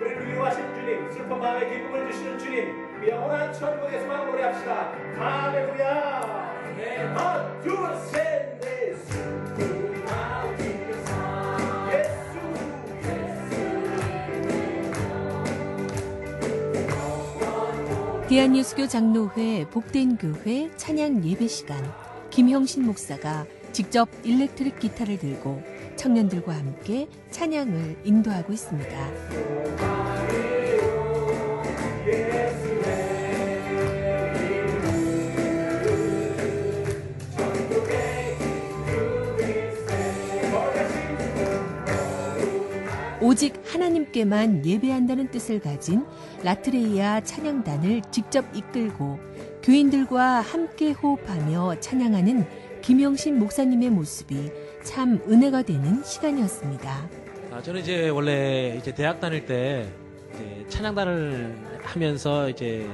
우리를 위로하신 주님 슬픈 마음에 기쁨을 주시는 주님 그 영원한 소망을 노래합시다. 할렐루야. 대한예수교 장로회 복된 교회 찬양 예배 시간. 김형신 목사가 직접 일렉트릭 기타를 들고 청년들과 함께 찬양을 인도하고 있습니다. 오직 하나님께만 예배한다는 뜻을 가진 라트레이아 찬양단을 직접 이끌고 교인들과 함께 호흡하며 찬양하는 김영신 목사님의 모습이 참 은혜가 되는 시간이었습니다. 아, 저는 이제 원래 이제 대학 다닐 때 찬양단을 하면서 이제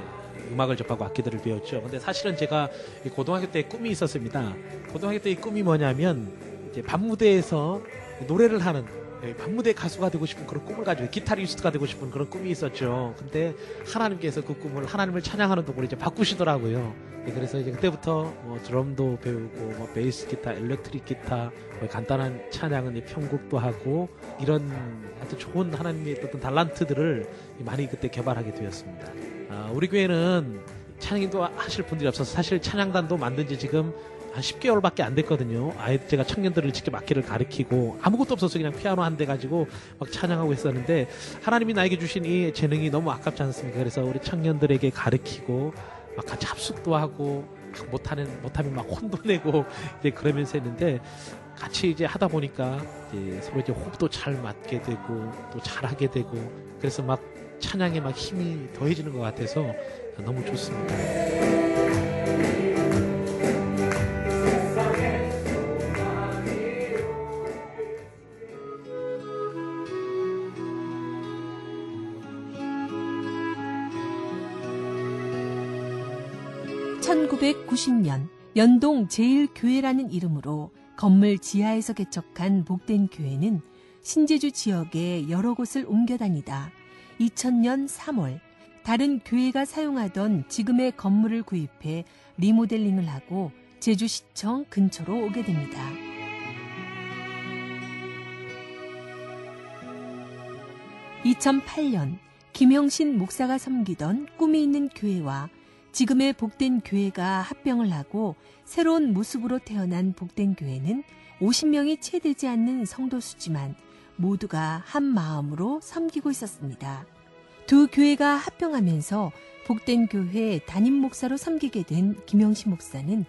음악을 접하고 악기들을 배웠죠. 근데 사실은 제가 이 고등학교 때 꿈이 있었습니다. 고등학교 때이 꿈이 뭐냐면 이제 밤 무대에서 노래를 하는 예, 밤무대 가수가 되고 싶은 그런 꿈을 가지고 기타리스트가 되고 싶은 그런 꿈이 있었죠. 근데 하나님께서 그 꿈을 하나님을 찬양하는 동안 이제 바꾸시더라고요. 예, 그래서 이제 그때부터 뭐 드럼도 배우고 뭐 베이스 기타, 일렉트릭 기타, 뭐 간단한 찬양은 이 편곡도 하고 이런 아주 좋은 하나님의 어떤 달란트들을 많이 그때 개발하게 되었습니다. 아, 우리 교회는 찬양인도 하실 분들이 없어서 사실 찬양단도 만든 지 지금 한 10개월밖에 안 됐거든요. 아예 제가 청년들을 직접 악기를 가르치고 아무것도 없어서 그냥 피아노 한 대 가지고 막 찬양하고 있었는데 하나님이 나에게 주신 이 재능이 너무 아깝지 않습니까? 그래서 우리 청년들에게 가르치고 막 같이 합숙도 하고 막 못하는 못하면 막 혼도 내고 이제 그러면서 했는데 같이 이제 하다 보니까 이제 서로 이제 호흡도 잘 맞게 되고 또 잘하게 되고 그래서 막 찬양에 막 힘이 더해지는 것 같아서 너무 좋습니다. 1990년 연동 제1교회라는 이름으로 건물 지하에서 개척한 복된 교회는 신제주 지역의 여러 곳을 옮겨 다니다 2000년 3월 다른 교회가 사용하던 지금의 건물을 구입해 리모델링을 하고 제주시청 근처로 오게 됩니다. (2008년) 김형신 목사가 섬기던 꿈이 있는 교회와 지금의 복된 교회가 합병을 하고 새로운 모습으로 태어난 복된 교회는 50명이 채 되지 않는 성도 수지만 모두가 한 마음으로 섬기고 있었습니다. 두 교회가 합병하면서 복된 교회 담임 목사로 섬기게 된 김영신 목사는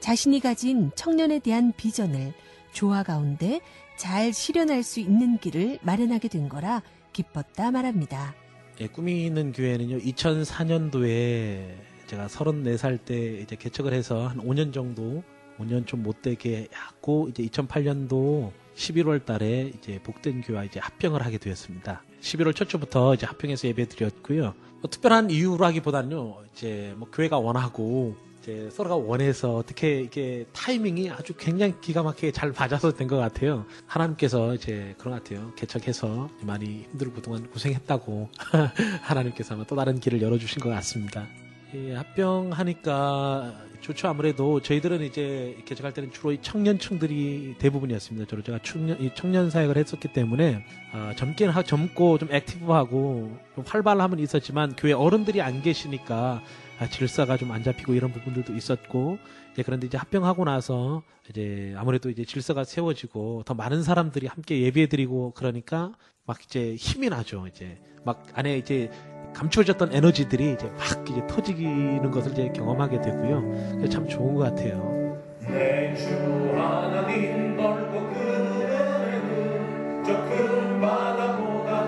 자신이 가진 청년에 대한 비전을 조화 가운데 잘 실현할 수 있는 길을 마련하게 된 거라 기뻤다 말합니다. 예, 꿈이 있는 교회는요, 2004년도에 제가 34살 때 이제 개척을 해서 한 5년 정도, 5년 좀 못되게 하고, 이제 2008년도 11월 달에 이제 복된 교회와 이제 합병을 하게 되었습니다. 11월 초초부터 이제 합병해서 예배 드렸고요. 뭐 특별한 이유라기보다는요, 이제 뭐 교회가 원하고, 이제 서로가 원해서 어떻게 이게 타이밍이 아주 굉장히 기가 막히게 잘 맞아서 된 것 같아요. 하나님께서 이제 그런 것 같아요. 개척해서 많이 힘들고 그동안 고생했다고 하나님께서 아마 또 다른 길을 열어주신 것 같습니다. 예, 합병하니까 좋죠. 아무래도 저희들은 이제 개척할 때는 주로 이 청년층들이 대부분이었습니다. 저로 제가 청년, 이 청년 사역을 했었기 때문에 아, 젊긴 하, 젊고 좀 액티브하고 좀 활발함은 있었지만 교회 어른들이 안 계시니까 아, 질서가 좀 안 잡히고 이런 부분들도 있었고 이제 그런데 이제 합병하고 나서 이제 아무래도 이제 질서가 세워지고 더 많은 사람들이 함께 예배드리고 그러니까 막 이제 힘이 나죠. 이제 막 안에 이제 감추어졌던 에너지들이 이제 막 이제 터지는 것을 이제 경험하게 되고요. 참 좋은 것 같아요. 내 주 하나님 넓고 저큰 바다보다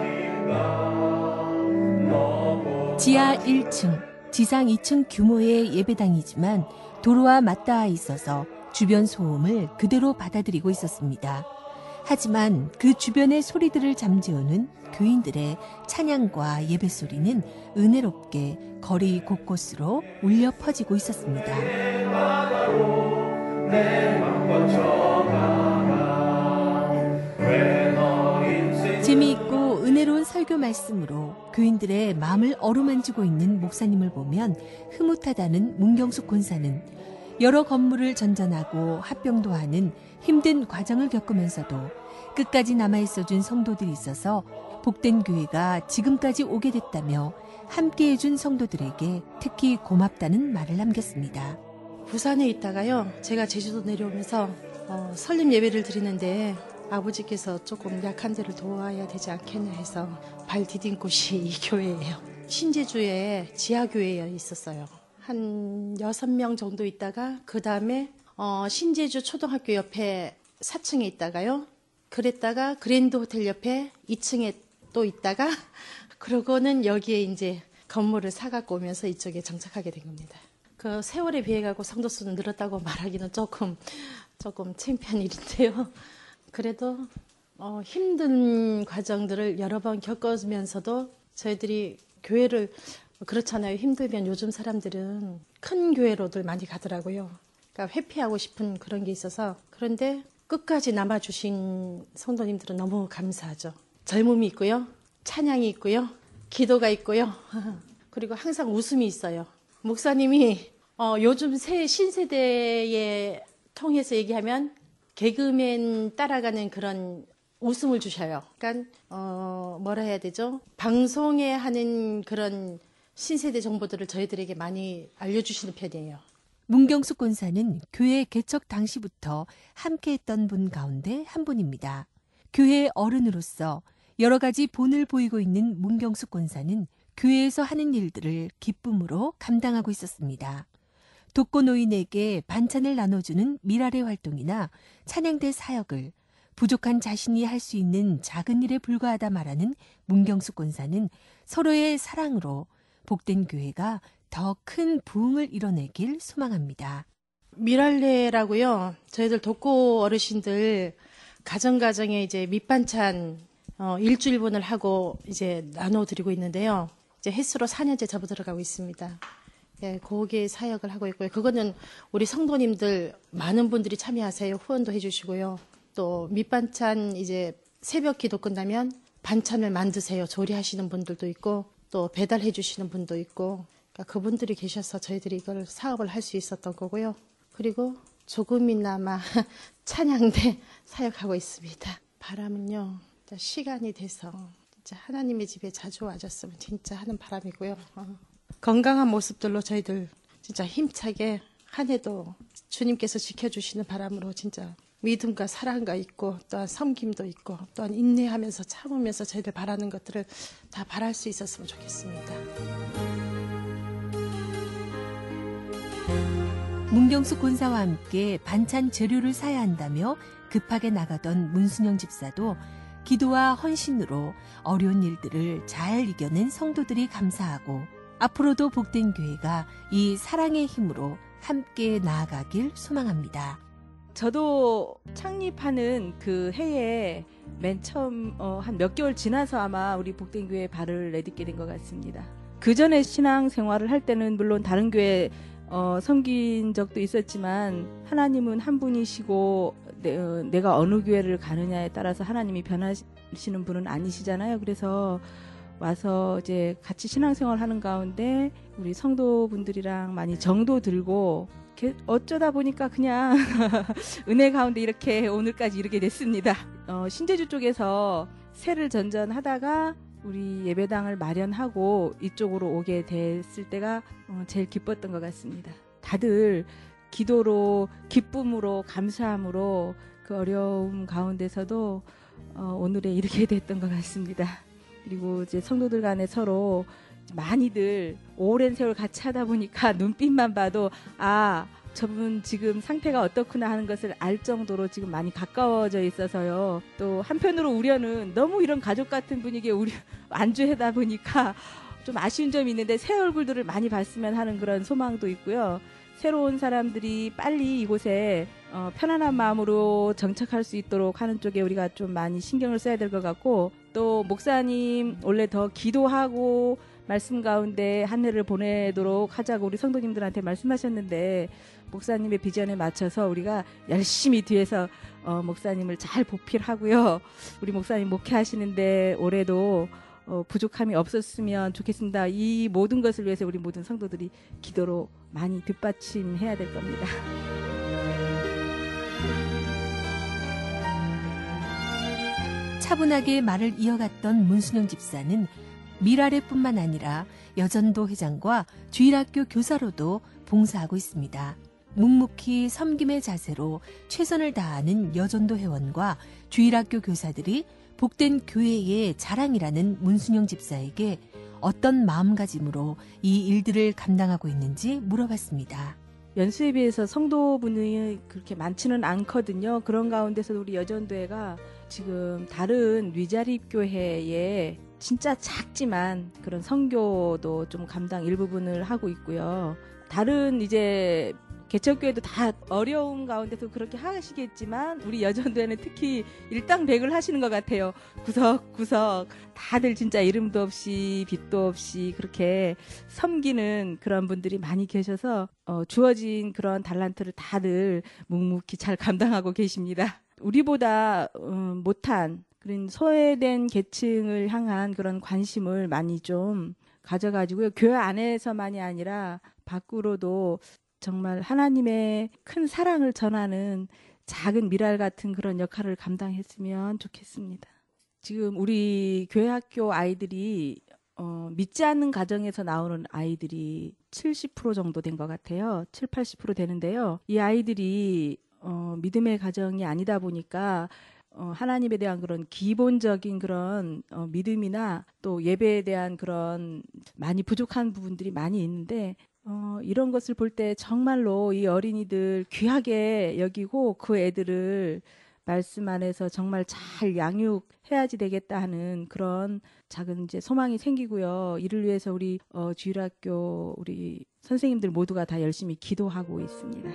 지하 1층, 지상 2층 규모의 예배당이지만 도로와 맞닿아 있어서 주변 소음을 그대로 받아들이고 있었습니다. 하지만 그 주변의 소리들을 잠재우는 교인들의 찬양과 예배 소리는 은혜롭게 거리 곳곳으로 울려 퍼지고 있었습니다. 재미있고 은혜로운 설 설교 말씀으로 교인들의 마음을 어루만지고 있는 목사님을 보면 흐뭇하다는 문경숙 권사는 여러 건물을 전전하고 합병도 하는 힘든 과정을 겪으면서도 끝까지 남아있어 준 성도들이 있어서 복된 교회가 지금까지 오게 됐다며 함께해 준 성도들에게 특히 고맙다는 말을 남겼습니다. 부산에 있다가요, 제가 제주도 내려오면서 어, 설립 예배를 드리는데 아버지께서 조금 약한 데를 도와야 되지 않겠냐 해서 발 디딘 곳이 이 교회예요. 신제주에 지하교회에 있었어요. 한 여섯 명 정도 있다가 그 다음에 어, 신제주 초등학교 옆에 4층에 있다가요. 그랬다가 그랜드 호텔 옆에 2층에 또 있다가 그러고는 여기에 이제 건물을 사갖고 오면서 이쪽에 정착하게 된 겁니다. 그 세월에 비해 가고 성도 수는 늘었다고 말하기는 조금 조금 창피한 일인데요. 그래도 어, 힘든 과정들을 여러 번 겪으면서도 저희들이 교회를 그렇잖아요. 힘들면 요즘 사람들은 큰 교회로들 많이 가더라고요. 그러니까 회피하고 싶은 그런 게 있어서 그런데 끝까지 남아주신 성도님들은 너무 감사하죠. 젊음이 있고요. 찬양이 있고요. 기도가 있고요. 그리고 항상 웃음이 있어요. 목사님이 어, 요즘 새 신세대에 통해서 얘기하면 개그맨 따라가는 그런 웃음을 주셔요. 그러니까 어, 뭐라 해야 되죠? 방송에 하는 그런 신세대 정보들을 저희들에게 많이 알려주시는 편이에요. 문경숙 권사는 교회 개척 당시부터 함께했던 분 가운데 한 분입니다. 교회 어른으로서 여러 가지 본을 보이고 있는 문경숙 권사는 교회에서 하는 일들을 기쁨으로 감당하고 있었습니다. 독거 노인에게 반찬을 나눠주는 미랄의 활동이나 찬양대 사역을 부족한 자신이 할 수 있는 작은 일에 불과하다 말하는 문경숙 권사는 서로의 사랑으로 복된 교회가 더 큰 부흥을 이뤄내길 소망합니다. 미랄레라고요. 저희들 독고 어르신들 가정가정에 이제 밑반찬 어, 일주일분을 하고 이제 나눠드리고 있는데요. 이제 횟수로 4년째 접어 들어가고 있습니다. 예, 거기에 사역을 하고 있고요. 그거는 우리 성도님들 많은 분들이 참여하세요. 후원도 해주시고요. 또 밑반찬 이제 새벽 기도 끝나면 반찬을 만드세요. 조리하시는 분들도 있고 또 배달해 주시는 분도 있고 그러니까 그분들이 계셔서 저희들이 이걸 사업을 할 수 있었던 거고요. 그리고 조금이나마 찬양대 사역하고 있습니다. 바람은요. 시간이 돼서 진짜 하나님의 집에 자주 와줬으면 진짜 하는 바람이고요. 어. 건강한 모습들로 저희들 진짜 힘차게 한 해도 주님께서 지켜주시는 바람으로 진짜 믿음과 사랑과 있고 또한 섬김도 있고 또한 인내하면서 참으면서 저희들 바라는 것들을 다 바랄 수 있었으면 좋겠습니다. 문경숙 권사와 함께 반찬 재료를 사야 한다며 급하게 나가던 문순영 집사도 기도와 헌신으로 어려운 일들을 잘 이겨낸 성도들이 감사하고 앞으로도 복된 교회가 이 사랑의 힘으로 함께 나아가길 소망합니다. 저도 창립하는 그 해에 맨 처음 어, 한몇 개월 지나서 아마 우리 복된 교회에 발을 내딛게 된 것 같습니다. 그 전에 신앙 생활을 할 때는 물론 다른 교회 어, 섬긴 적도 있었지만 하나님은 한 분이시고 내, 어, 내가 어느 교회를 가느냐에 따라서 하나님이 변하시는 분은 아니시잖아요. 그래서 와서 이제 같이 신앙생활 하는 가운데 우리 성도분들이랑 많이 정도 들고 어쩌다 보니까 그냥 은혜 가운데 이렇게 오늘까지 이르게 됐습니다. 어, 신제주 쪽에서 새를 전전하다가 우리 예배당을 마련하고 이쪽으로 오게 됐을 때가 어, 제일 기뻤던 것 같습니다. 다들 기도로 기쁨으로 감사함으로 그 어려움 가운데서도 어, 오늘에 이르게 됐던 것 같습니다. 그리고 이제 성도들 간에 서로 많이들 오랜 세월 같이 하다 보니까 눈빛만 봐도 아 저분 지금 상태가 어떻구나 하는 것을 알 정도로 지금 많이 가까워져 있어서요. 또 한편으로 우려는 너무 이런 가족 같은 분위기에 우리 안주하다 보니까 좀 아쉬운 점이 있는데 새 얼굴들을 많이 봤으면 하는 그런 소망도 있고요. 새로운 사람들이 빨리 이곳에 어, 편안한 마음으로 정착할 수 있도록 하는 쪽에 우리가 좀 많이 신경을 써야 될 것 같고 또 목사님 원래 더 기도하고 말씀 가운데 한 해를 보내도록 하자고 우리 성도님들한테 말씀하셨는데 목사님의 비전에 맞춰서 우리가 열심히 뒤에서 어, 목사님을 잘 보필하고요. 우리 목사님 목회하시는데 올해도 어, 부족함이 없었으면 좋겠습니다. 이 모든 것을 위해서 우리 모든 성도들이 기도로 많이 뒷받침해야 될 겁니다. 차분하게 말을 이어갔던 문순영 집사는 미라레뿐만 아니라 여전도 회장과 주일학교 교사로도 봉사하고 있습니다. 묵묵히 섬김의 자세로 최선을 다하는 여전도 회원과 주일학교 교사들이 복된 교회의 자랑이라는 문순영 집사에게 어떤 마음가짐으로 이 일들을 감당하고 있는지 물어봤습니다. 연수에 비해서 성도분이 그렇게 많지는 않거든요. 그런 가운데서 우리 여전도회가 지금 다른 위자립 교회에 진짜 작지만 그런 선교도 좀 감당 일부분을 하고 있고요. 다른 이제 개척교회도 다 어려운 가운데서 그렇게 하시겠지만 우리 여전도회는 특히 일당백을 하시는 것 같아요. 구석구석 다들 진짜 이름도 없이 빛도 없이 그렇게 섬기는 그런 분들이 많이 계셔서 어, 주어진 그런 달란트를 다들 묵묵히 잘 감당하고 계십니다. 우리보다 음, 못한 그런 소외된 계층을 향한 그런 관심을 많이 좀 가져가지고요. 교회 안에서만이 아니라 밖으로도 정말 하나님의 큰 사랑을 전하는 작은 미랄 같은 그런 역할을 감당했으면 좋겠습니다. 지금 우리 교회 학교 아이들이 어, 믿지 않는 가정에서 나오는 아이들이 70% 정도 된 것 같아요. 7, 80% 되는데요. 이 아이들이 어, 믿음의 가정이 아니다 보니까 어, 하나님에 대한 그런 기본적인 그런 어, 믿음이나 또 예배에 대한 그런 많이 부족한 부분들이 많이 있는데 어, 이런 것을 볼 때 정말로 이 어린이들 귀하게 여기고 그 애들을 말씀 안에서 정말 잘 양육해야지 되겠다 하는 그런 작은 이제 소망이 생기고요. 이를 위해서 우리 어, 주일학교 우리 선생님들 모두가 다 열심히 기도하고 있습니다.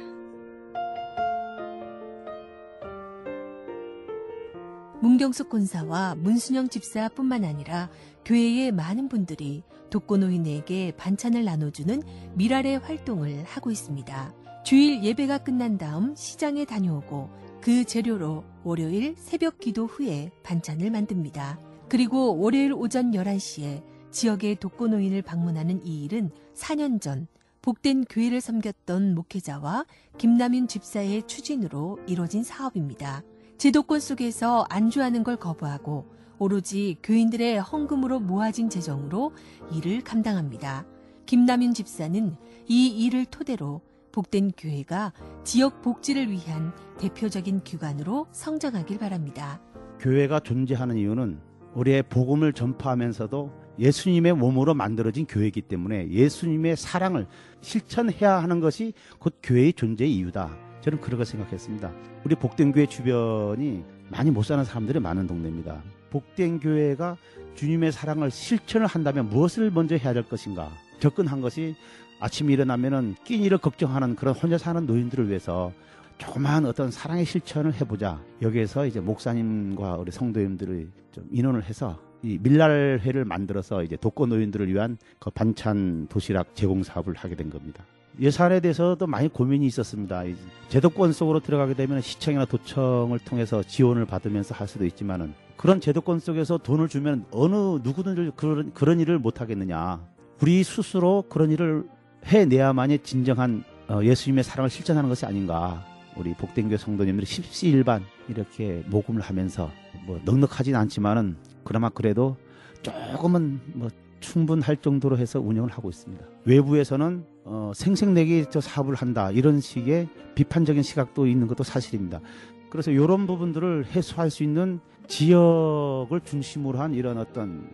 문경숙 군사와 문순영 집사뿐만 아니라 교회의 많은 분들이 독거노인에게 반찬을 나눠주는 미랄의 활동을 하고 있습니다. 주일 예배가 끝난 다음 시장에 다녀오고 그 재료로 월요일 새벽 기도 후에 반찬을 만듭니다. 그리고 월요일 오전 11시에 지역의 독거노인을 방문하는 이 일은 4년 전 복된 교회를 섬겼던 목회자와 김남윤 집사의 추진으로 이뤄진 사업입니다. 제도권 속에서 안주하는 걸 거부하고 오로지 교인들의 헌금으로 모아진 재정으로 일을 감당합니다. 김남윤 집사는 이 일을 토대로 복된 교회가 지역 복지를 위한 대표적인 기관으로 성장하길 바랍니다. 교회가 존재하는 이유는 우리의 복음을 전파하면서도 예수님의 몸으로 만들어진 교회이기 때문에 예수님의 사랑을 실천해야 하는 것이 곧 교회의 존재의 이유다. 저는 그렇게 생각했습니다. 우리 복된 교회 주변이 많이 못 사는 사람들이 많은 동네입니다. 복된 교회가 주님의 사랑을 실천을 한다면 무엇을 먼저 해야 될 것인가? 접근한 것이 아침에 일어나면은 끼니를 걱정하는 그런 혼자 사는 노인들을 위해서 조그마한 어떤 사랑의 실천을 해보자. 여기에서 이제 목사님과 우리 성도님들이 좀 인원을 해서 이 밀랄회를 만들어서 이제 독거 노인들을 위한 그 반찬 도시락 제공 사업을 하게 된 겁니다. 예산에 대해서도 많이 고민이 있었습니다. 제도권 속으로 들어가게 되면 시청이나 도청을 통해서 지원을 받으면서 할 수도 있지만은 그런 제도권 속에서 돈을 주면 어느 누구든지 그런 그런 일을 못 하겠느냐. 우리 스스로 그런 일을 해내야만이 진정한 어, 예수님의 사랑을 실천하는 것이 아닌가. 우리 복된교 성도님들이 십시일반 이렇게 모금을 하면서 뭐 넉넉하진 않지만은 그나마 그래도 조금은 뭐 충분할 정도로 해서 운영을 하고 있습니다. 외부에서는 어, 생색내기 저 사업을 한다 이런 식의 비판적인 시각도 있는 것도 사실입니다. 그래서 이런 부분들을 해소할 수 있는 지역을 중심으로 한 이런 어떤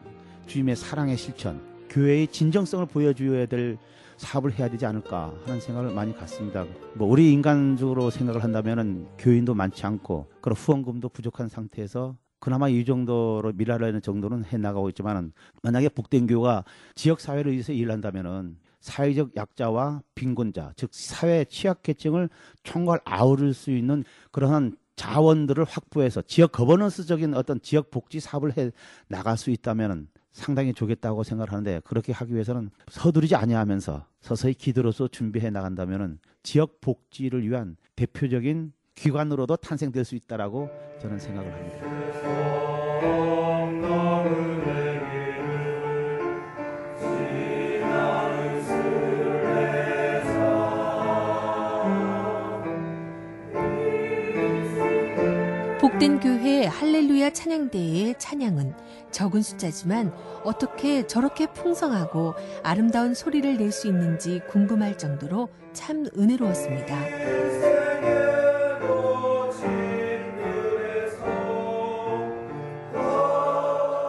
주님의 사랑의 실천, 교회의 진정성을 보여줘야 될 사업을 해야 되지 않을까 하는 생각을 많이 갖습니다. 뭐 우리 인간적으로 생각을 한다면은 교인도 많지 않고 그런 후원금도 부족한 상태에서 그나마 이 정도로 미라라는 정도는 해 나가고 있지만은 만약에 복된교가 지역 사회를 위해서 일한다면은 사회적 약자와 빈곤자, 즉 사회 취약계층을 총괄 아우를 수 있는 그러한 자원들을 확보해서 지역 거버넌스적인 어떤 지역 복지 사업을 해 나갈 수 있다면은 상당히 좋겠다고 생각하는데 그렇게 하기 위해서는 서두르지 아니하면서 서서히 기도로서 준비해 나간다면은 지역 복지를 위한 대표적인 기관으로도 탄생될 수 있다라고 저는 생각을 합니다. 복된 교회 할렐루야 찬양대의 찬양은 적은 숫자지만 어떻게 저렇게 풍성하고 아름다운 소리를 낼 수 있는지 궁금할 정도로 참 은혜로웠습니다.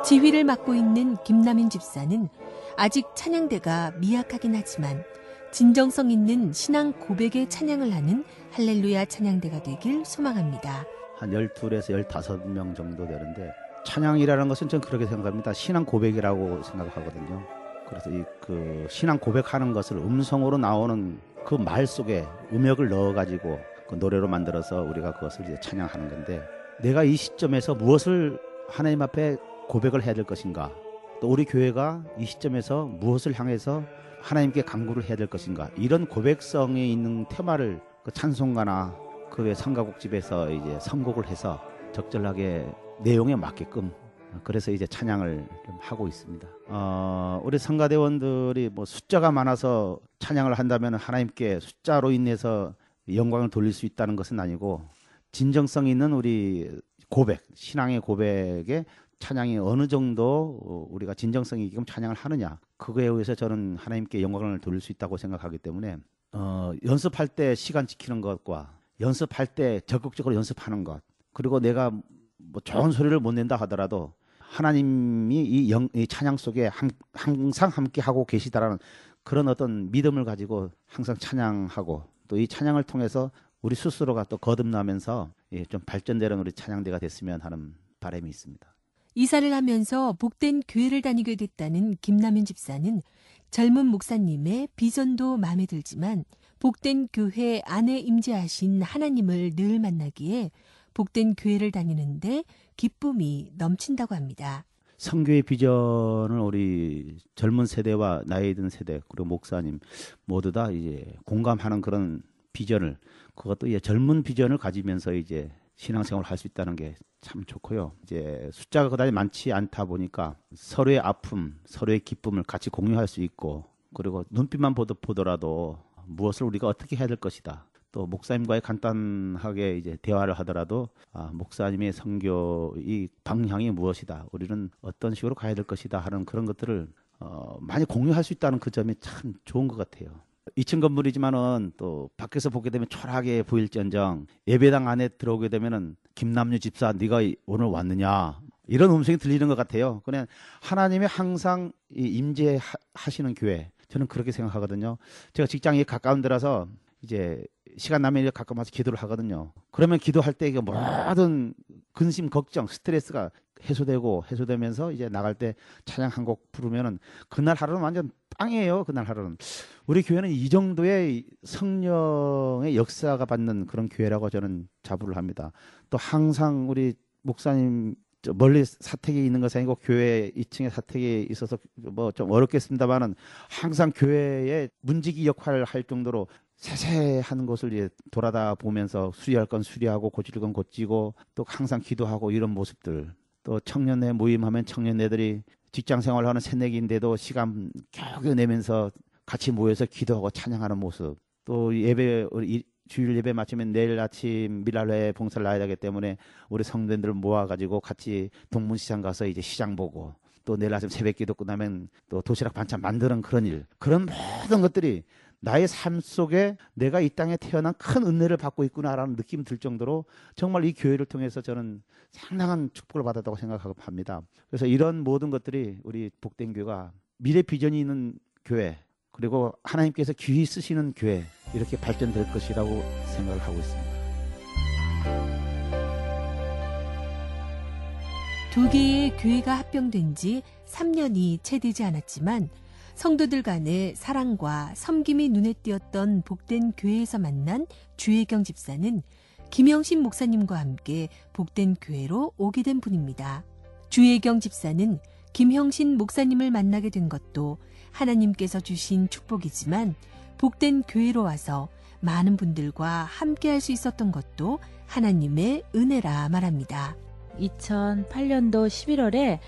지휘를 맡고 있는 김남인 집사는 아직 찬양대가 미약하긴 하지만 진정성 있는 신앙 고백의 찬양을 하는 할렐루야 찬양대가 되길 소망합니다. 한 12에서 15명 정도 되는데 찬양이라는 것은 저는 그렇게 생각합니다. 신앙 고백이라고 생각하거든요. 그래서 이 그 신앙 고백하는 것을 음성으로 나오는 그 말 속에 음역을 넣어 가지고 그 노래로 만들어서 우리가 그것을 이제 찬양하는 건데 내가 이 시점에서 무엇을 하나님 앞에 고백을 해야 될 것인가? 또 우리 교회가 이 시점에서 무엇을 향해서 하나님께 강구를 해야 될 것인가? 이런 고백성이 있는 테마를 그 찬송가나 그외 성가곡집에서 이제 선곡을 해서 적절하게 내용에 맞게끔 그래서 이제 찬양을 좀 하고 있습니다. 어, 우리 성가대원들이 뭐 숫자가 많아서 찬양을 한다면 하나님께 숫자로 인해서 영광을 돌릴 수 있다는 것은 아니고 진정성 있는 우리 고백, 신앙의 고백에 찬양이 어느 정도 우리가 진정성이 있게끔 찬양을 하느냐 그거에 의해서 저는 하나님께 영광을 돌릴 수 있다고 생각하기 때문에 어, 연습할 때 시간 지키는 것과 연습할 때 적극적으로 연습하는 것 그리고 내가 뭐 좋은 소리를 못 낸다 하더라도 하나님이 이, 영, 이 찬양 속에 한, 항상 함께 하고 계시다라는 그런 어떤 믿음을 가지고 항상 찬양하고 또 이 찬양을 통해서 우리 스스로가 또 거듭나면서 예, 좀 발전되는 우리 찬양대가 됐으면 하는 바람이 있습니다. 이사를 하면서 복된 교회를 다니게 됐다는 김남현 집사는 젊은 목사님의 비전도 마음에 들지만 복된 교회 안에 임재하신 하나님을 늘 만나기에 복된 교회를 다니는데 기쁨이 넘친다고 합니다. 성교의 비전을 우리 젊은 세대와 나이 든 세대 그리고 목사님 모두 다 이제 공감하는 그런 비전을 그것도 이제 젊은 비전을 가지면서 이제 신앙생활을 할 수 있다는 게 참 좋고요. 이제 숫자가 그다지 많지 않다 보니까 서로의 아픔, 서로의 기쁨을 같이 공유할 수 있고 그리고 눈빛만 보더라도 무엇을 우리가 어떻게 해야 될 것이다. 또 목사님과의 간단하게 이제 대화를 하더라도 아, 목사님의 선교의 방향이 무엇이다. 우리는 어떤 식으로 가야 될 것이다 하는 그런 것들을 어, 많이 공유할 수 있다는 그 점이 참 좋은 것 같아요. 2층 건물이지만은 또 밖에서 보게 되면 초라하게 보일지언정 예배당 안에 들어오게 되면은 김남유 집사 네가 오늘 왔느냐 이런 음성이 들리는 것 같아요. 그냥 하나님의 항상 임재하시는 교회 저는 그렇게 생각하거든요. 제가 직장이 가까운 데라서 이제 시간 나면 가끔 와서 기도를 하거든요. 그러면 기도할 때 이게 모든 근심, 걱정, 스트레스가 해소되고 해소되면서 이제 나갈 때 찬양 한 곡 부르면은 그날 하루는 완전 빵이에요. 그날 하루는 우리 교회는 이 정도의 성령의 역사가 받는 그런 교회라고 저는 자부를 합니다. 또 항상 우리 목사님 멀리 사택에 있는 것이 아니고 교회 2층에 사택에 있어서 뭐 좀 어렵겠습니다만은 항상 교회의 문지기 역할을 할 정도로 세세한 곳을 이제 돌아다 보면서 수리할 건 수리하고 고칠 건 고치고 또 항상 기도하고 이런 모습들. 또 청년회 모임하면 청년회들이 직장 생활하는 새내기인데도 시간 겨우 내면서 같이 모여서 기도하고 찬양하는 모습. 또 예배 주일 예배 마치면 내일 아침 미랄회 봉사를 나야 되기 때문에 우리 성도들을 모아가지고 같이 동문시장 가서 이제 시장 보고 또 내일 아침 새벽 기도 끝나면 또 도시락 반찬 만드는 그런 일 그런 모든 것들이 나의 삶 속에 내가 이 땅에 태어난 큰 은혜를 받고 있구나라는 느낌이 들 정도로 정말 이 교회를 통해서 저는 상당한 축복을 받았다고 생각합니다. 그래서 이런 모든 것들이 우리 복된 교회가 미래 비전이 있는 교회 그리고 하나님께서 귀히 쓰시는 교회 이렇게 발전될 것이라고 생각을 하고 있습니다. 두 개의 교회가 합병된 지 3년이 채 되지 않았지만 성도들 간의 사랑과 섬김이 눈에 띄었던 복된 교회에서 만난 주혜경 집사는 김영신 목사님과 함께 복된 교회로 오게 된 분입니다. 주혜경 집사는 김형신 목사님을 만나게 된 것도 하나님께서 주신 축복이지만 복된 교회로 와서 많은 분들과 함께 할 수 있었던 것도 하나님의 은혜라 말합니다. 2008년도 11월에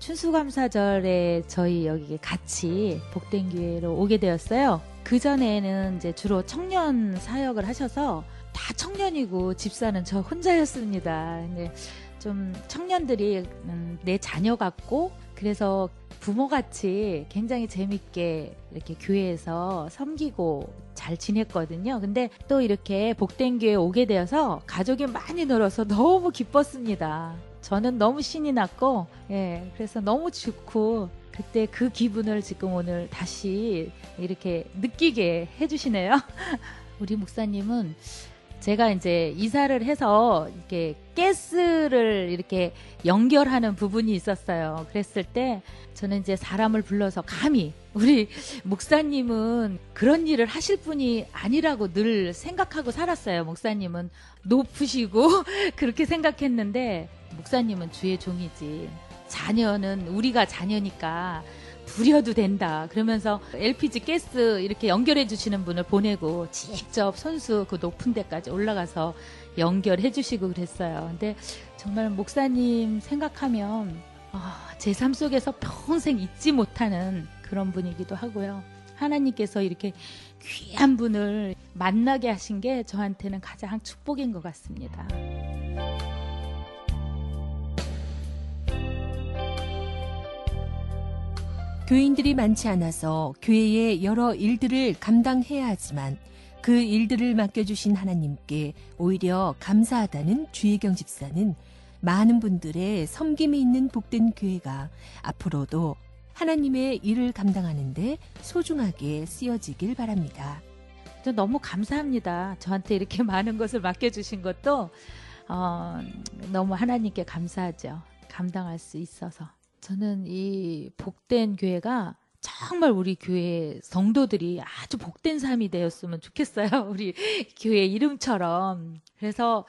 춘수감사절에 저희 여기 같이 복된 교회로 오게 되었어요. 그 전에는 이제 주로 청년 사역을 하셔서 다 청년이고 집사는 저 혼자였습니다. 근데 좀 청년들이 음, 내 자녀 같고 그래서 부모같이 굉장히 재밌게 이렇게 교회에서 섬기고 잘 지냈거든요. 근데 또 이렇게 복된 교회 오게 되어서 가족이 많이 늘어서 너무 기뻤습니다. 저는 너무 신이 났고, 예, 그래서 너무 좋고, 그때 그 기분을 지금 오늘 다시 이렇게 느끼게 해주시네요. 우리 목사님은 제가 이제 이사를 해서 이렇게 가스를 이렇게 연결하는 부분이 있었어요. 그랬을 때 저는 이제 사람을 불러서 감히 우리 목사님은 그런 일을 하실 분이 아니라고 늘 생각하고 살았어요. 목사님은 높으시고 그렇게 생각했는데 목사님은 주의 종이지. 자녀는 우리가 자녀니까 부려도 된다. 그러면서 LPG 가스 이렇게 연결해 주시는 분을 보내고 직접 선수 그 높은 데까지 올라가서 연결해 주시고 그랬어요. 근데 정말 목사님 생각하면 아, 제 삶 속에서 평생 잊지 못하는 그런 분이기도 하고요. 하나님께서 이렇게 귀한 분을 만나게 하신 게 저한테는 가장 축복인 것 같습니다. 교인들이 많지 않아서 교회의 여러 일들을 감당해야 하지만 그 일들을 맡겨주신 하나님께 오히려 감사하다는 주혜경 집사는 많은 분들의 섬김이 있는 복된 교회가 앞으로도 하나님의 일을 감당하는데 소중하게 쓰여지길 바랍니다. 저 너무 감사합니다. 저한테 이렇게 많은 것을 맡겨주신 것도 어, 너무 하나님께 감사하죠. 감당할 수 있어서. 저는 이 복된 교회가 정말 우리 교회 성도들이 아주 복된 삶이 되었으면 좋겠어요. 우리 교회 이름처럼. 그래서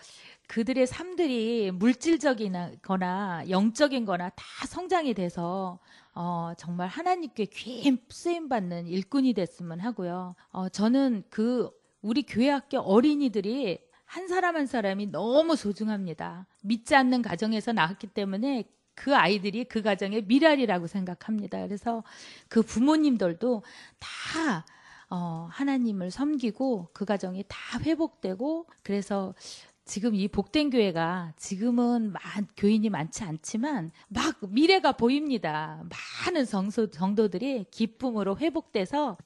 그들의 삶들이 물질적이거나 영적인 거나 다 성장이 돼서 어, 정말 하나님께 귀한 쓰임 받는 일꾼이 됐으면 하고요. 어, 저는 그 우리 교회 학교 어린이들이 한 사람 한 사람이 너무 소중합니다. 믿지 않는 가정에서 나왔기 때문에 그 아이들이 그 가정의 미랄이라고 생각합니다. 그래서 그 부모님들도 다 어, 하나님을 섬기고 그 가정이 다 회복되고 그래서 지금 이 복된 교회가 지금은 많, 교인이 많지 않지만 막 미래가 보입니다. 많은 성소, 성도들이 기쁨으로 회복돼서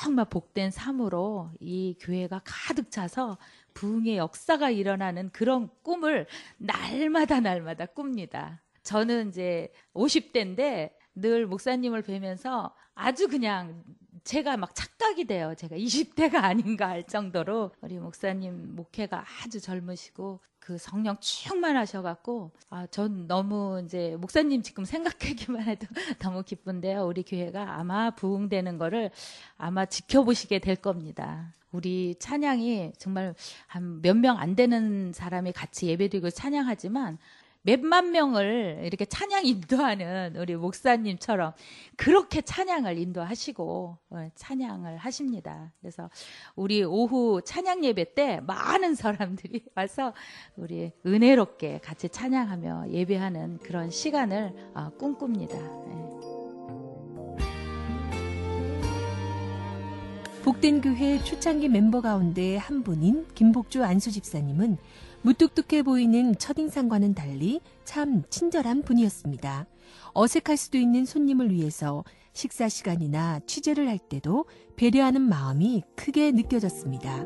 정말 복된 삶으로 이 교회가 가득 차서 부흥의 역사가 일어나는 그런 꿈을 날마다 날마다 꿉니다. 저는 이제 50대인데 늘 목사님을 뵈면서 아주 그냥 제가 막 착각이 돼요. 제가 20대가 아닌가 할 정도로 우리 목사님 목회가 아주 젊으시고 그 성령 충만하셔갖고 아, 전 너무 이제 목사님 지금 생각하기만 해도 너무 기쁜데요. 우리 교회가 아마 부흥되는 거를 아마 지켜보시게 될 겁니다. 우리 찬양이 정말 한 몇 명 안 되는 사람이 같이 예배드리고 찬양하지만 몇만 명을 이렇게 찬양 인도하는 우리 목사님처럼 그렇게 찬양을 인도하시고 어, 찬양을 하십니다. 그래서 우리 오후 찬양 예배 때 많은 사람들이 와서 우리 은혜롭게 같이 찬양하며 예배하는 그런 시간을 어, 꿈꿉니다. 네. 복된 교회 초창기 멤버 가운데 한 분인 김복주 안수 집사님은 무뚝뚝해 보이는 첫인상과는 달리 참 친절한 분이었습니다. 어색할 수도 있는 손님을 위해서 식사 시간이나 취재를 할 때도 배려하는 마음이 크게 느껴졌습니다.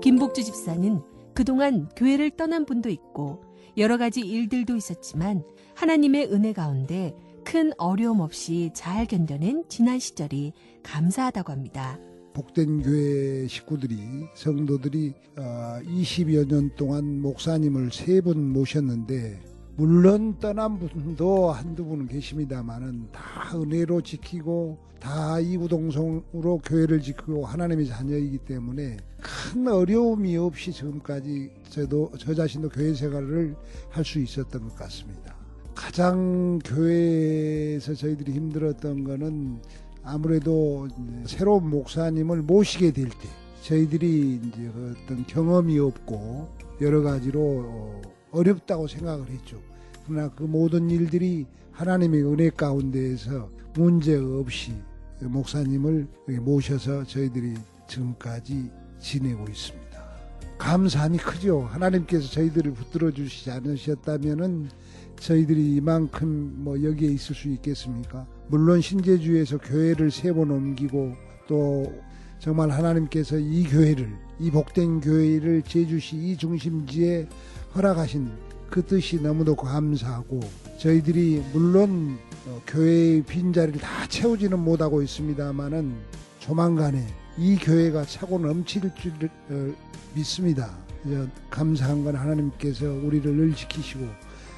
김복주 집사는 그동안 교회를 떠난 분도 있고 여러 가지 일들도 있었지만 하나님의 은혜 가운데 큰 어려움 없이 잘 견뎌낸 지난 시절이 감사하다고 합니다. 복된 교회 식구들이 성도들이 20여 년 동안 목사님을 세번 모셨는데 물론 떠난 분도 한두 분 계십니다만은 다 은혜로 지키고 다 이구동성으로 교회를 지키고 하나님의 자녀이기 때문에 큰 어려움이 없이 지금까지 저도 저 자신도 교회 생활을 할 수 있었던 것 같습니다. 가장 교회에서 저희들이 힘들었던 거는 아무래도 새로운 목사님을 모시게 될 때 저희들이 이제 어떤 경험이 없고 여러 가지로 어렵다고 생각을 했죠. 그러나 그 모든 일들이 하나님의 은혜 가운데에서 문제 없이 목사님을 모셔서 저희들이 지금까지 지내고 있습니다. 감사함이 크죠. 하나님께서 저희들을 붙들어 주시지 않으셨다면은 저희들이 이만큼 뭐 여기에 있을 수 있겠습니까? 물론 신제주에서 교회를 세 번 옮기고 또 정말 하나님께서 이 교회를 이 복된 교회를 제주시 이 중심지에 허락하신 그 뜻이 너무도 감사하고 저희들이 물론 어, 교회의 빈자리를 다 채우지는 못하고 있습니다만은 조만간에 이 교회가 차고 넘칠 줄 어, 믿습니다. 어, 감사한 건 하나님께서 우리를 늘 지키시고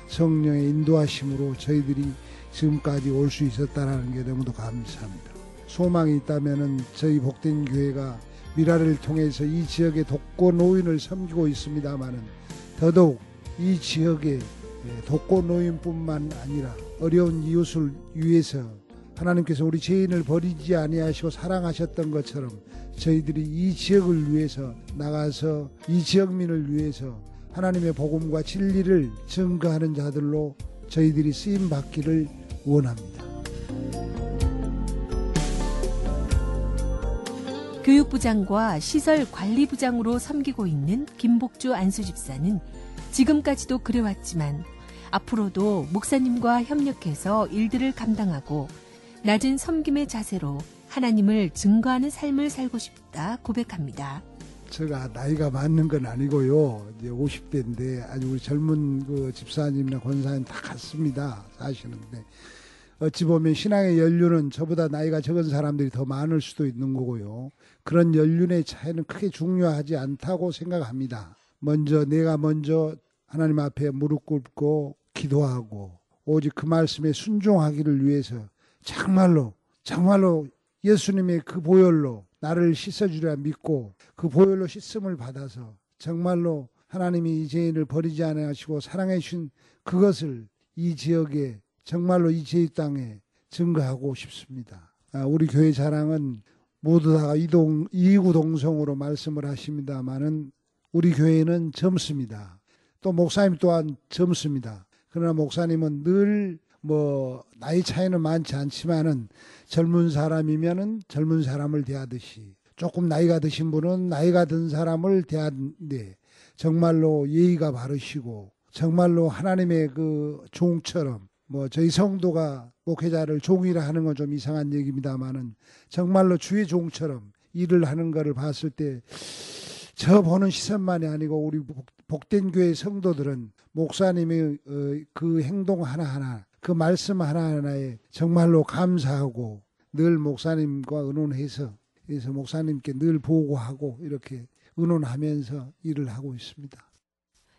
성령의 인도하심으로 저희들이 지금까지 올 수 있었다라는 게 너무도 감사합니다. 소망이 있다면은 저희 복된 교회가 미라를 통해서 이 지역의 독거 노인을 섬기고 있습니다만은 더더욱 이 지역의 예, 독거 노인뿐만 아니라 어려운 이웃을 위해서 하나님께서 우리 죄인을 버리지 아니하시고 사랑하셨던 것처럼 저희들이 이 지역을 위해서 나가서 이 지역민을 위해서 하나님의 복음과 진리를 증거하는 자들로 저희들이 쓰임 받기를 원합니다. 교육부장과 시설관리부장으로 섬기고 있는 김복주 안수집사는 지금까지도 그래왔지만 앞으로도 목사님과 협력해서 일들을 감당하고 낮은 섬김의 자세로 하나님을 증거하는 삶을 살고 싶다 고백합니다. 제가 나이가 많은 건 아니고요. 이제 50대인데 아주 우리 젊은 그 집사님이나 권사님 다 같습니다. 사시는데 어찌 보면 신앙의 연륜은 저보다 나이가 적은 사람들이 더 많을 수도 있는 거고요. 그런 연륜의 차이는 크게 중요하지 않다고 생각합니다. 먼저 내가 먼저 하나님 앞에 무릎 꿇고 기도하고 오직 그 말씀에 순종하기를 위해서 정말로 정말로 예수님의 그 보혈로 나를 씻어주려 믿고 그 보혈로 씻음을 받아서 정말로 하나님이 이 죄인을 버리지 않으시고 사랑해 주신 그것을 이 지역에 정말로 이 제이 땅에 증거하고 싶습니다. 아, 우리 교회 자랑은 모두 다 이동 이구 동성으로 말씀을 하십니다만은 우리 교회는 젊습니다. 또 목사님 또한 젊습니다. 그러나 목사님은 늘 뭐 나이 차이는 많지 않지만은 젊은 사람이면은 젊은 사람을 대하듯이 조금 나이가 드신 분은 나이가 든 사람을 대하는데 정말로 예의가 바르시고 정말로 하나님의 그 종처럼 뭐 저희 성도가 목회자를 종이라 하는 건 좀 이상한 얘기입니다만은 정말로 주의 종처럼 일을 하는 것을 봤을 때 저 보는 시선만이 아니고 우리 복된 교회 성도들은 목사님의 어, 그 행동 하나하나 그 말씀 하나하나에 정말로 감사하고 늘 목사님과 의논해서 그래서 목사님께 늘 보고하고 이렇게 의논하면서 일을 하고 있습니다.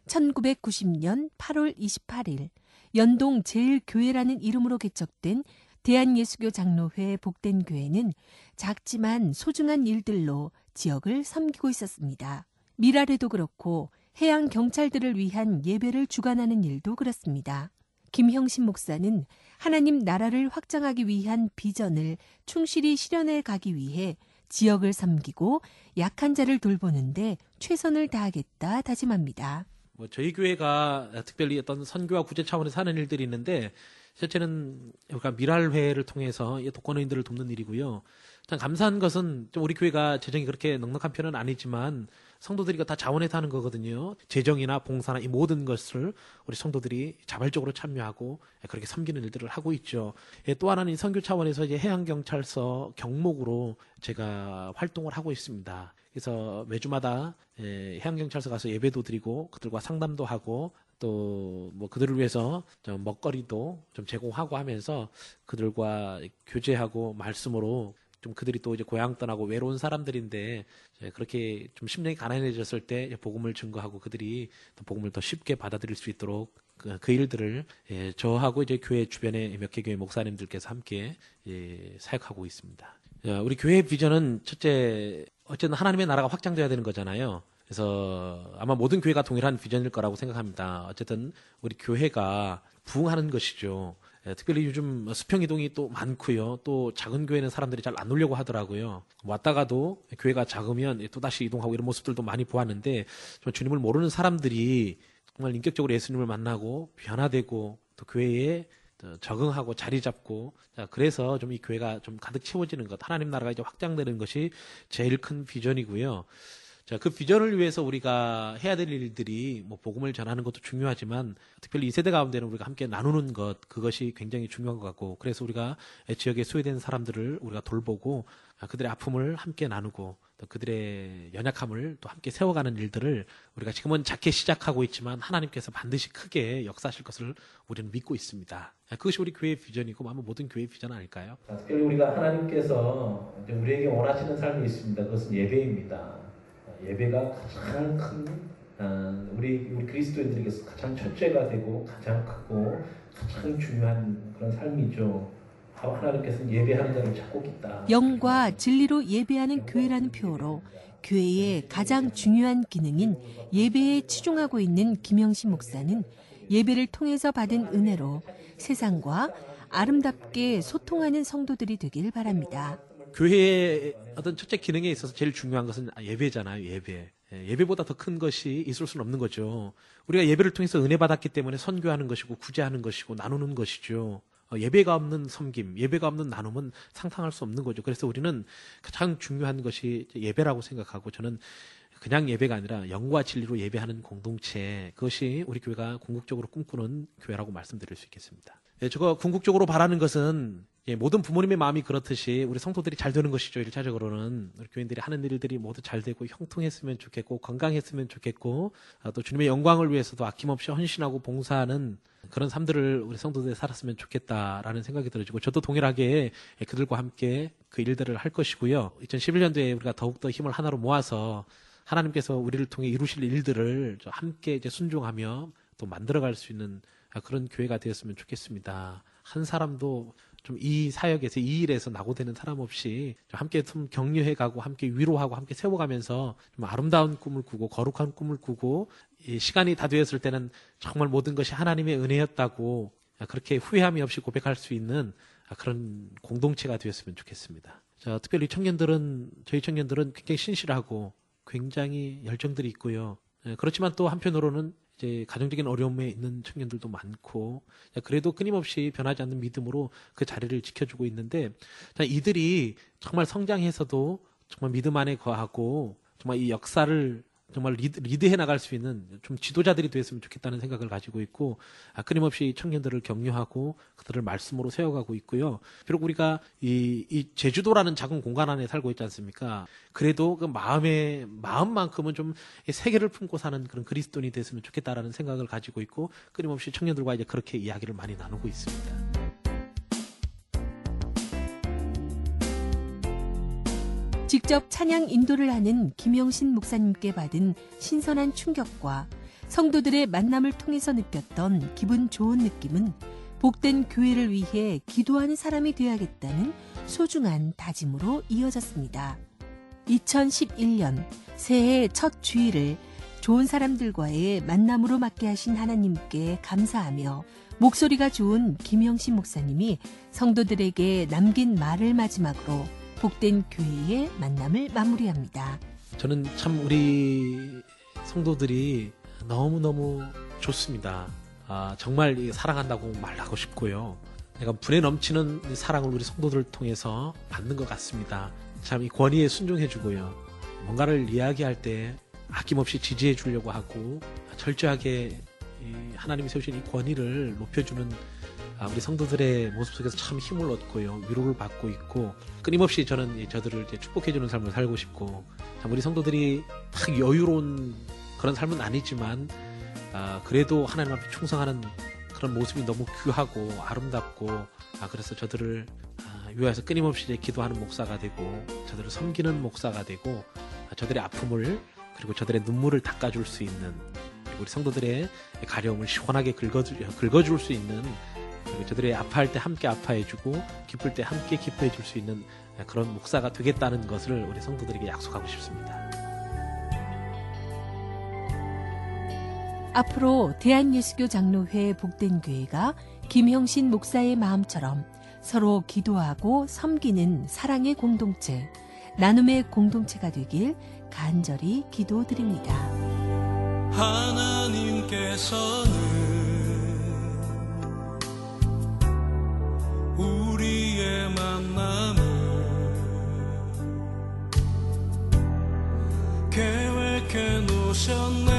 1990년 8월 28일 연동 제일교회라는 이름으로 개척된 대한예수교 장로회 복된 교회는 작지만 소중한 일들로 지역을 섬기고 있었습니다. 미랄에도 그렇고 해양 경찰들을 위한 예배를 주관하는 일도 그렇습니다. 김형신 목사는 하나님 나라를 확장하기 위한 비전을 충실히 실현해 가기 위해 지역을 섬기고 약한 자를 돌보는데 최선을 다하겠다 다짐합니다. 뭐 저희 교회가 특별히 어떤 선교와 구제 차원에서 하는 일들이 있는데 실제는 그러니까 미랄회를 통해서 독거노인들을 돕는 일이고요. 참 감사한 것은 좀 우리 교회가 재정이 그렇게 넉넉한 편은 아니지만 성도들이 다 자원해서 하는 거거든요. 재정이나 봉사나 이 모든 것을 우리 성도들이 자발적으로 참여하고 그렇게 섬기는 일들을 하고 있죠. 예, 또 하나는 선교 차원에서 이제 해양경찰서 경목으로 제가 활동을 하고 있습니다. 그래서 매주마다 예, 해양경찰서 가서 예배도 드리고 그들과 상담도 하고 또 뭐 그들을 위해서 좀 먹거리도 좀 제공하고 하면서 그들과 교제하고 말씀으로 좀 그들이 또 이제 고향 떠나고 외로운 사람들인데 그렇게 좀 심령이 가난해졌을 때 복음을 증거하고 그들이 또 복음을 더 쉽게 받아들일 수 있도록 그, 그 일들을 예, 저하고 이제 교회 주변에 몇개 교회 목사님들께서 함께 예, 사역하고 있습니다. 우리 교회 비전은 첫째 어쨌든 하나님의 나라가 확장돼야 되는 거잖아요. 그래서 아마 모든 교회가 동일한 비전일 거라고 생각합니다. 어쨌든 우리 교회가 부흥하는 것이죠. 예, 특별히 요즘 수평 이동이 또 많고요. 또 작은 교회는 사람들이 잘 안 오려고 하더라고요. 왔다가도 교회가 작으면 또 다시 이동하고 이런 모습들도 많이 보았는데 주님을 모르는 사람들이 정말 인격적으로 예수님을 만나고 변화되고 또 교회에 어, 적응하고 자리 잡고 자, 그래서 좀 이 교회가 좀 가득 채워지는 것 하나님 나라가 이제 확장되는 것이 제일 큰 비전이고요. 자, 그 비전을 위해서 우리가 해야 될 일들이 뭐 복음을 전하는 것도 중요하지만 특별히 이 세대 가운데는 우리가 함께 나누는 것 그것이 굉장히 중요한 것 같고 그래서 우리가 지역에 소외된 사람들을 우리가 돌보고 아, 그들의 아픔을 함께 나누고 또 그들의 연약함을 또 함께 세워가는 일들을 우리가 지금은 작게 시작하고 있지만 하나님께서 반드시 크게 역사하실 것을 우리는 믿고 있습니다. 아, 그것이 우리 교회의 비전이고 아마 모든 교회의 비전 아닐까요? 자, 특별히 우리가 하나님께서 우리에게 원하시는 삶이 있습니다. 그것은 예배입니다. 예배가 가장 큰 어, 우리 우리 그리스도인들에게서 가장 첫째가 되고 가장 크고 가장 중요한 그런 삶이죠. 하나님께서는 예배하는 자를 찾고 있다. 영과 진리로 예배하는 교회라는 표어로 교회의 가장 중요한 기능인 예배에 치중하고 있는 김영신 목사는 예배를 통해서 받은 은혜로 세상과 아름답게 소통하는 성도들이 되길 바랍니다. 교회의 어떤 첫째 기능에 있어서 제일 중요한 것은 예배잖아요, 예배. 예, 예배보다 더 큰 것이 있을 수는 없는 거죠. 우리가 예배를 통해서 은혜 받았기 때문에 선교하는 것이고 구제하는 것이고 나누는 것이죠. 어, 예배가 없는 섬김, 예배가 없는 나눔은 상상할 수 없는 거죠. 그래서 우리는 가장 중요한 것이 예배라고 생각하고 저는 그냥 예배가 아니라 영과 진리로 예배하는 공동체 그것이 우리 교회가 궁극적으로 꿈꾸는 교회라고 말씀드릴 수 있겠습니다. 예, 저거 궁극적으로 바라는 것은 예, 모든 부모님의 마음이 그렇듯이 우리 성도들이 잘 되는 것이죠. 일차적으로는 우리 교인들이 하는 일들이 모두 잘 되고 형통했으면 좋겠고 건강했으면 좋겠고 아, 또 주님의 영광을 위해서도 아낌없이 헌신하고 봉사하는 그런 삶들을 우리 성도들이 살았으면 좋겠다라는 생각이 들어지고 저도 동일하게 그들과 함께 그 일들을 할 것이고요. 2011년도에 우리가 더욱더 힘을 하나로 모아서 하나님께서 우리를 통해 이루실 일들을 함께 이제 순종하며 또 만들어갈 수 있는 그런 교회가 되었으면 좋겠습니다. 한 사람도 좀 이 사역에서 이 일에서 낙오되는 사람 없이 함께 좀 격려해 가고 함께 위로하고 함께 세워가면서 좀 아름다운 꿈을 꾸고 거룩한 꿈을 꾸고 시간이 다 되었을 때는 정말 모든 것이 하나님의 은혜였다고 그렇게 후회함이 없이 고백할 수 있는 그런 공동체가 되었으면 좋겠습니다. 자, 특별히 청년들은 저희 청년들은 굉장히 신실하고 굉장히 열정들이 있고요. 예, 그렇지만 또 한편으로는 이제 가정적인 어려움에 있는 청년들도 많고 그래도 끊임없이 변하지 않는 믿음으로 그 자리를 지켜주고 있는데 이들이 정말 성장해서도 정말 믿음 안에 거하고 정말 이 역사를 정말 리드, 리드 해 나갈 수 있는 좀 지도자들이 됐으면 좋겠다는 생각을 가지고 있고 아, 끊임없이 청년들을 격려하고 그들을 말씀으로 세워가고 있고요. 비록 우리가 이, 이 제주도라는 작은 공간 안에 살고 있지 않습니까? 그래도 그 마음의 마음만큼은 좀 세계를 품고 사는 그런 그리스도인이 됐으면 좋겠다라는 생각을 가지고 있고 끊임없이 청년들과 이제 그렇게 이야기를 많이 나누고 있습니다. 직접 찬양 인도를 하는 김영신 목사님께 받은 신선한 충격과 성도들의 만남을 통해서 느꼈던 기분 좋은 느낌은 복된 교회를 위해 기도하는 사람이 되어야겠다는 소중한 다짐으로 이어졌습니다. 2011년 새해 첫 주일을 좋은 사람들과의 만남으로 맞게 하신 하나님께 감사하며 목소리가 좋은 김영신 목사님이 성도들에게 남긴 말을 마지막으로 복된 교회의 만남을 마무리합니다. 저는 참 우리 성도들이 너무너무 좋습니다. 아, 정말 사랑한다고 말하고 싶고요. 내가 불에 넘치는 사랑을 우리 성도들을 통해서 받는 것 같습니다. 참 이 권위에 순종해주고요. 뭔가를 이야기할 때 아낌없이 지지해 주려고 하고 철저하게 하나님이 세우신 이 권위를 높여주는 아, 우리 성도들의 모습 속에서 참 힘을 얻고요 위로를 받고 있고 끊임없이 저는 저들을 축복해주는 삶을 살고 싶고 참 우리 성도들이 딱 여유로운 그런 삶은 아니지만 아, 그래도 하나님 앞에 충성하는 그런 모습이 너무 귀하고 아름답고 아, 그래서 저들을 아, 유해서 끊임없이 기도하는 목사가 되고 저들을 섬기는 목사가 되고 아, 저들의 아픔을 그리고 저들의 눈물을 닦아줄 수 있는 우리 성도들의 가려움을 시원하게 긁어줄 수 있는 저들이 아파할 때 함께 아파해주고 기쁠 때 함께 기뻐해줄 수 있는 그런 목사가 되겠다는 것을 우리 성도들에게 약속하고 싶습니다. 앞으로 대한예수교 장로회 복된 교회가 김형신 목사의 마음처럼 서로 기도하고 섬기는 사랑의 공동체, 나눔의 공동체가 되길 간절히 기도드립니다. 하나님께서는 계획해 놓으셨네.